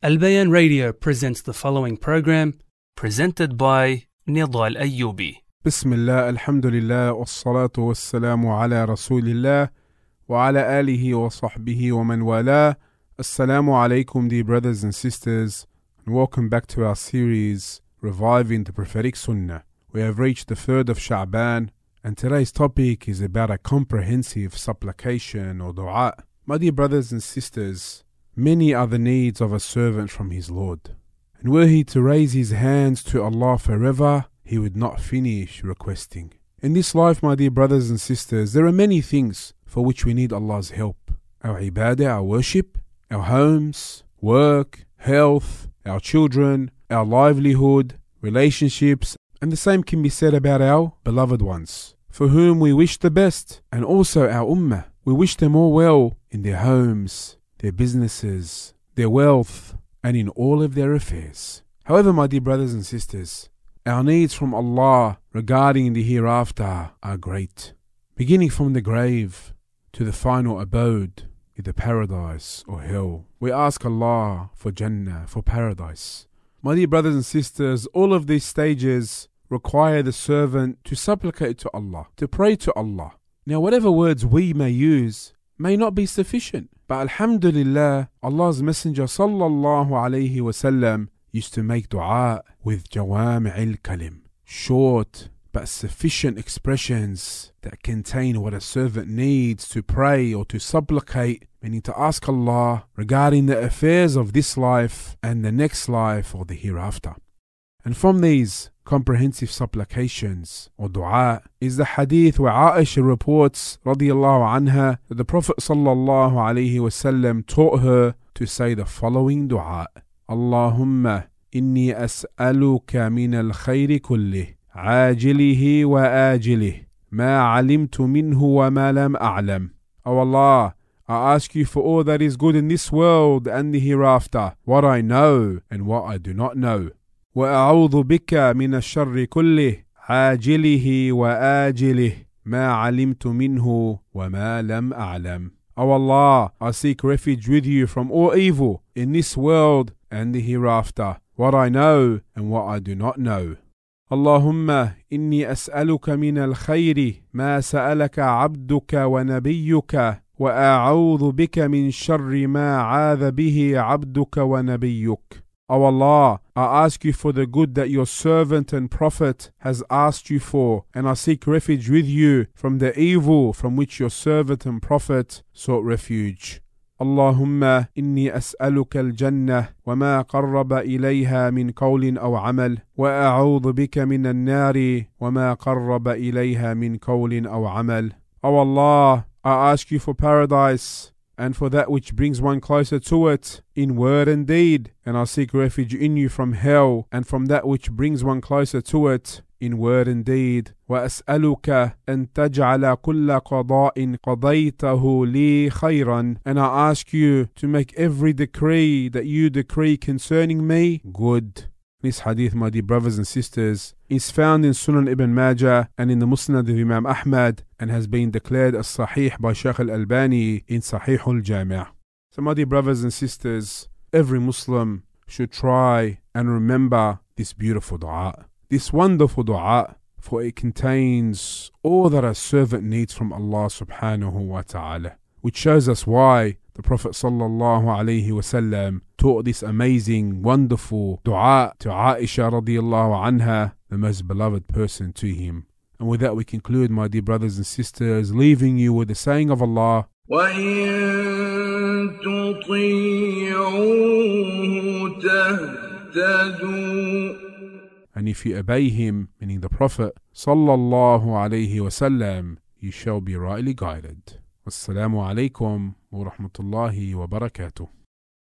Albayan Radio presents the following program, presented by Nedal Ayoubi. بسم الله الحمد لله والصلاة والسلام على رسول الله وعلى آله wa ومن والاه Assalamu alaikum dear brothers and sisters and welcome back to our series Reviving the Prophetic Sunnah. We have reached the third of Sha'ban and today's topic is about a comprehensive supplication or dua. My dear brothers and sisters, many are the needs of a servant from his Lord. And were he to raise his hands to Allah forever, he would not finish requesting. In this life, my dear brothers and sisters, there are many things for which we need Allah's help. Our ibadah, our worship, our homes, work, health, our children, our livelihood, relationships, and the same can be said about our beloved ones, for whom we wish the best, and also our ummah. We wish them all well in their homes, their businesses, their wealth, and in all of their affairs. However, my dear brothers and sisters, our needs from Allah regarding the hereafter are great, beginning from the grave to the final abode, either paradise or hell. We ask Allah for Jannah, for paradise. My dear brothers and sisters, all of these stages require the servant to supplicate to Allah, to pray to Allah. Now, whatever words we may use may not be sufficient, but Alhamdulillah, Allah's Messenger sallallahu alayhi wasallam used to make dua with jawami' al-kalim, short but sufficient expressions that contain what a servant needs to pray or to supplicate, meaning to ask Allah regarding the affairs of this life and the next life or the hereafter. And from these comprehensive supplications or dua is the hadith where Aisha reports radiallahu anha that the Prophet sallallahu alaihi wasallam taught her to say the following dua Allahumma inni as'aluka min al-khayri kullih عاجله وآجله ما علمت منه وما لم أعلم O Allah, I ask you for all that is good in this world and the hereafter, what I know and what I do not know. وأعوذ بك من الشر كله عاجله وآجله ما علمت منه وما لم أعلم. O Allah, I seek refuge with you from all evil in this world and the hereafter, what I know and what I do not know. اللهم اني اسالك من الخير ما سالك عبدك ونبيك واعوذ بك من شر ما عاذ به عبدك ونبيك O Allah, I ask you for the good that your servant and prophet has asked you for, and I seek refuge with you from the evil from which your servant and prophet sought refuge. اللهم اني اسالك الجنه وما قرب اليها من قول او عمل واعوذ بك من النار وما قرب اليها من قول او عمل O Allah, I ask you for paradise and for that which brings one closer to it in word and deed, and I seek refuge in you from hell and from that which brings one closer to it in word and deed. وأسألك أن تجعل كل قضاء قضيته لي خيرا and I ask you to make every decree that you decree concerning me good. this hadith, my dear brothers and sisters, is found in Sunan ibn Majah and in the Musnad of Imam Ahmad and has been declared as Sahih by Shaykh al Albani in Sahih al Jami'. So, my dear brothers and sisters, every Muslim should try and remember this beautiful dua, this wonderful dua, for it contains all that a servant needs from Allah subhanahu wa ta'ala, which shows us why the Prophet sallallahu alaihi wasallam taught this amazing, wonderful dua to Aisha radiallahu anha, the most beloved person to him. And with that, we conclude, my dear brothers and sisters, leaving you with the saying of Allah. And if you obey him, meaning the Prophet, sallallahu alayhi wasallam, you shall be rightly guided. Wassalamu alaikum wa rahmatullahi wa barakatuh.